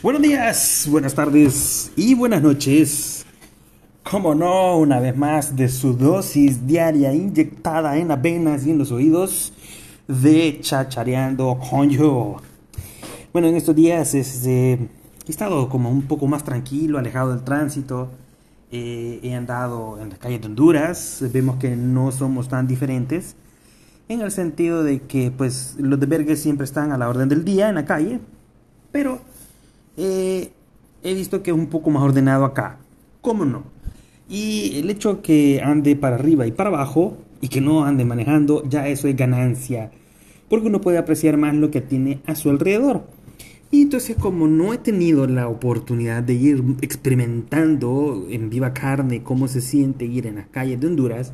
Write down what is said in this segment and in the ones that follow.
Buenos días, buenas tardes y buenas noches. Como no, una vez más de su dosis diaria inyectada en las venas y en los oídos de Chachareando con yo. Bueno, en estos días este, he estado como un poco más tranquilo, alejado del tránsito. Eh, he andado en las calles de Honduras. Vemos que no somos tan diferentes en el sentido de que pues los de siempre están a la orden del día en la calle, pero eh, he visto que es un poco más ordenado acá. ¿Cómo no? Y el hecho que ande para arriba y para abajo y que no ande manejando, ya eso es ganancia. Porque uno puede apreciar más lo que tiene a su alrededor. Y entonces como no he tenido la oportunidad de ir experimentando en viva carne cómo se siente ir en las calles de Honduras,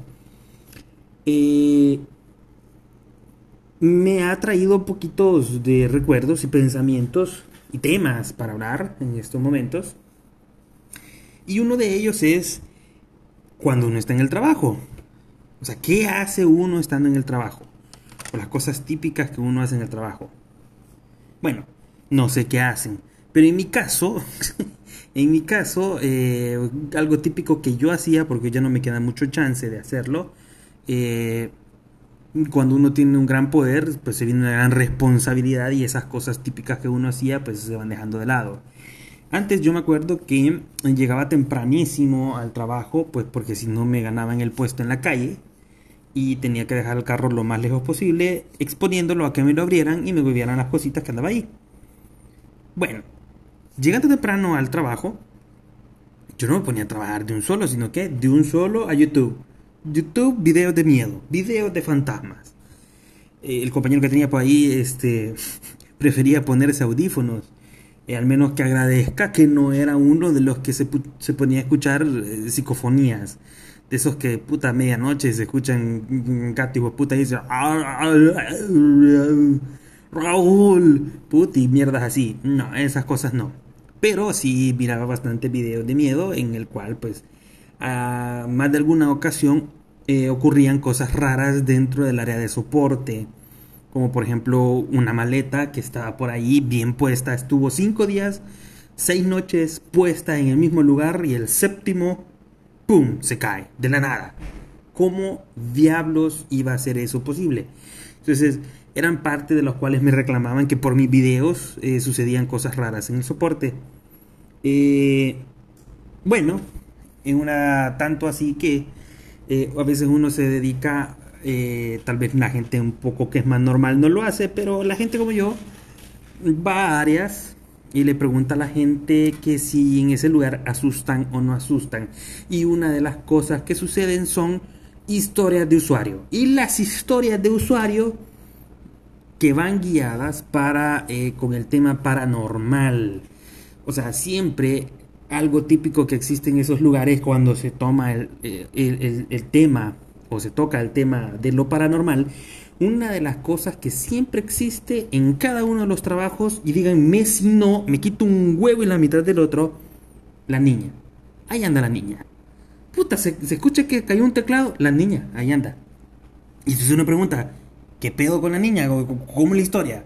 eh, me ha traído poquitos de recuerdos y pensamientos y temas para hablar en estos momentos. Y uno de ellos es cuando uno está en el trabajo. O sea, ¿qué hace uno estando en el trabajo? O las cosas típicas que uno hace en el trabajo. Bueno, no sé qué hacen. Pero en mi caso, en mi caso, eh, algo típico que yo hacía, porque ya no me queda mucho chance de hacerlo, eh, cuando uno tiene un gran poder, pues se viene una gran responsabilidad y esas cosas típicas que uno hacía, pues se van dejando de lado. Antes yo me acuerdo que llegaba tempranísimo al trabajo, pues porque si no me ganaban el puesto en la calle y tenía que dejar el carro lo más lejos posible, exponiéndolo a que me lo abrieran y me volvieran las cositas que andaba ahí. Bueno, llegando temprano al trabajo, yo no me ponía a trabajar de un solo, sino que de un solo a YouTube YouTube, videos de miedo, videos de fantasmas. Eh, el compañero que tenía por ahí este, prefería ponerse audífonos. Eh, al menos que agradezca que no era uno de los que se, ponía a escuchar eh, psicofonías. De esos que puta medianoche se escuchan gatos puta y dicen Raúl, puti, mierdas así. No, esas cosas no. Pero sí miraba bastante videos de miedo en el cual pues a más de alguna ocasión eh, ocurrían cosas raras dentro del área de soporte, como por ejemplo una maleta que estaba por ahí bien puesta, estuvo cinco días, seis noches puesta en el mismo lugar y el séptimo, ¡pum!, se cae de la nada. ¿Cómo diablos iba a ser eso posible? Entonces, eran parte de los cuales me reclamaban que por mis videos eh, sucedían cosas raras en el soporte. Eh, bueno, en una tanto así que eh, a veces uno se dedica, eh, tal vez la gente un poco que es más normal no lo hace, pero la gente como yo va a áreas y le pregunta a la gente que si en ese lugar asustan o no asustan. Y una de las cosas que suceden son historias de usuario. Y las historias de usuario que van guiadas para eh, con el tema paranormal. O sea, siempre algo típico que existe en esos lugares cuando se toma el, tema o se toca el tema de lo paranormal, una de las cosas que siempre existe en cada uno de los trabajos, y díganme si no, me quito un huevo en la mitad del otro, la niña. Ahí anda la niña. Puta, se, escucha que cayó un teclado, la niña, ahí anda. Y entonces uno pregunta, ¿qué pedo con la niña? ¿Cómo es la historia?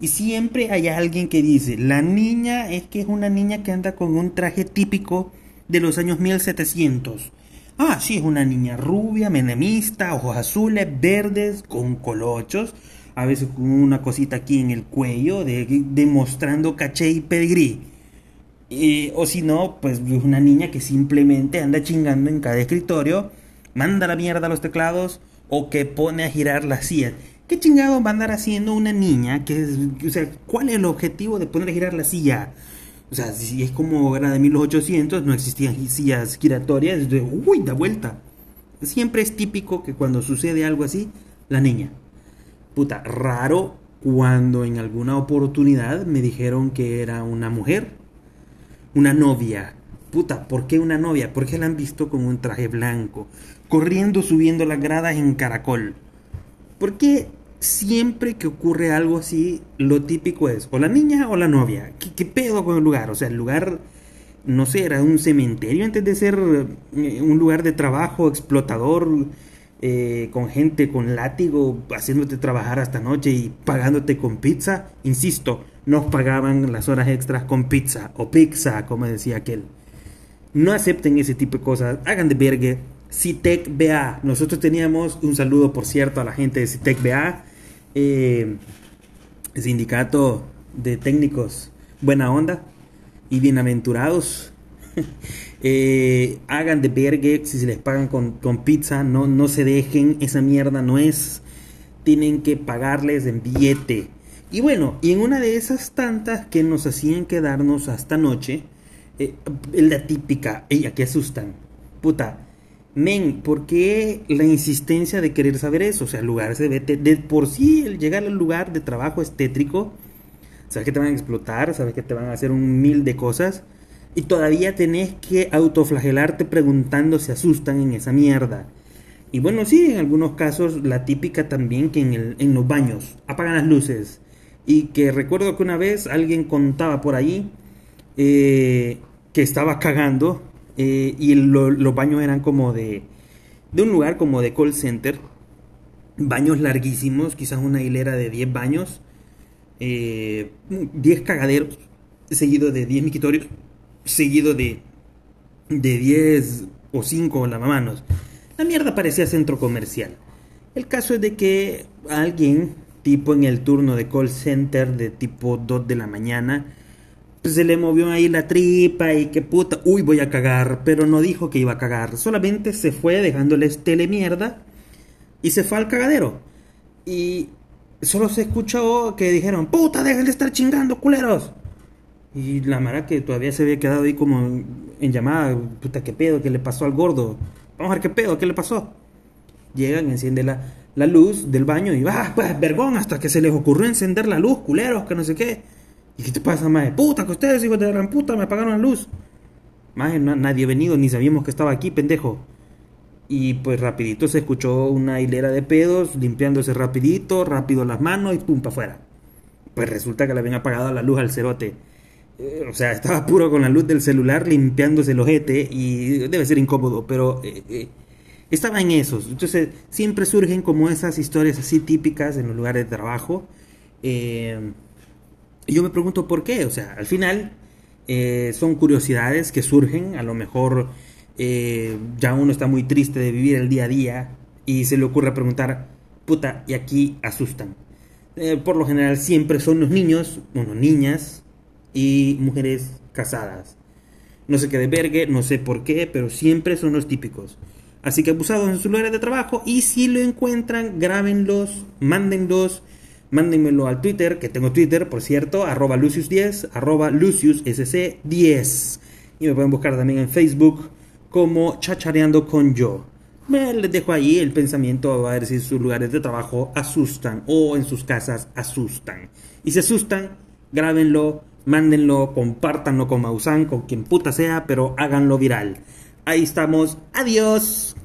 Y siempre hay alguien que dice, la niña es que es una niña que anda con un traje típico de los años 1700. Ah, sí, es una niña rubia, menemista, ojos azules, verdes, con colochos, a veces con una cosita aquí en el cuello, de, demostrando caché y pedigrí. o si no, pues es una niña que simplemente anda chingando en cada escritorio, manda la mierda a los teclados o que pone a girar las sillas. ¿Qué chingado va a andar haciendo una niña? Que o sea, ¿cuál es el objetivo de poner a girar la silla? O sea, si es como era de 1800, no existían sillas giratorias, uy, da vuelta. Siempre es típico que cuando sucede algo así, la niña. Puta, raro cuando en alguna oportunidad me dijeron que era una mujer, una novia. Puta, ¿por qué una novia? Porque la han visto con un traje blanco, corriendo, subiendo las gradas en caracol. Porque siempre que ocurre algo así, lo típico es o la niña o la novia. ¿Qué, pedo con el lugar? O sea, el lugar, no sé, era un cementerio antes de ser eh, un lugar de trabajo explotador, eh, con gente con látigo, haciéndote trabajar hasta noche y pagándote con pizza. Insisto, nos pagaban las horas extras con pizza o pizza, como decía aquel. No acepten ese tipo de cosas, hagan de vergue. CITEC BA, nosotros teníamos un saludo, por cierto, a la gente de CITEC BA, eh, sindicato de técnicos, buena onda y bienaventurados. Eh, hagan de vergue si se les pagan con, con, pizza, no, no se dejen, esa mierda no es. Tienen que pagarles en billete. Y bueno, y en una de esas tantas que nos hacían quedarnos hasta noche, eh, la típica, ella que asustan. Puta, men, ¿por qué la insistencia de querer saber eso? O sea, el lugar se ve, de por sí, el llegar al lugar de trabajo es tétrico. Sabes que te van a explotar, sabes que te van a hacer un mil de cosas. Y todavía tenés que autoflagelarte preguntando si asustan en esa mierda. Y bueno, sí, en algunos casos la típica también que en, los baños apagan las luces. Y que recuerdo que una vez alguien contaba por ahí eh, que estaba cagando eh, y los baños eran como de, de un lugar como de call center, baños larguísimos, quizás una hilera de 10 baños, 10 eh, cagaderos, seguido de 10 miquitorios, seguido de, de 10 o 5 lavamanos. La mierda parecía centro comercial. El caso es de que alguien, tipo en el turno de call center de tipo 2 de la mañana, se le movió ahí la tripa y que puta, uy, voy a cagar, pero no dijo que iba a cagar, solamente se fue dejándoles telemierda y se fue al cagadero. Y solo se escuchó que dijeron, puta, dejen de estar chingando, culeros. Y la mara que todavía se había quedado ahí como en llamada, puta, qué pedo, qué le pasó al gordo. Vamos a ver qué pedo, qué le pasó. Llegan, enciende la, la luz del baño y va, pues, vergón, hasta que se les ocurrió encender la luz, culeros, que no sé qué. ¿Y qué te pasa, maje? Puta, que ustedes, hijos de gran puta, me apagaron la luz. Nadie ha venido, ni sabíamos que estaba aquí, pendejo. Y pues rapidito se escuchó una hilera de pedos, limpiándose rapidito, rápido las manos y pum, para afuera. Pues resulta que le habían apagado la luz al cerote. Eh, o sea, estaba puro con la luz del celular limpiándose el ojete y debe ser incómodo, pero eh, eh, estaba en esos. Entonces siempre surgen como esas historias así típicas en los lugares de trabajo. Eh, y yo me pregunto por qué, o sea, al final eh, son curiosidades que surgen, a lo mejor eh, ya uno está muy triste de vivir el día a día y se le ocurre preguntar, puta, y aquí asustan. Eh, por lo general siempre son los niños, bueno, niñas y mujeres casadas. No sé qué de vergue, no sé por qué, pero siempre son los típicos. Así que abusados en sus lugares de trabajo y si lo encuentran, grábenlos, mándenlos mándenmelo al Twitter, que tengo Twitter, por cierto, arroba Lucius10, arroba LuciusSC10. Y me pueden buscar también en Facebook como Chachareando con Yo. les dejo ahí el pensamiento a ver si sus lugares de trabajo asustan o en sus casas asustan. Y si asustan, grábenlo, mándenlo, compártanlo con Mausan, con quien puta sea, pero háganlo viral. Ahí estamos. Adiós.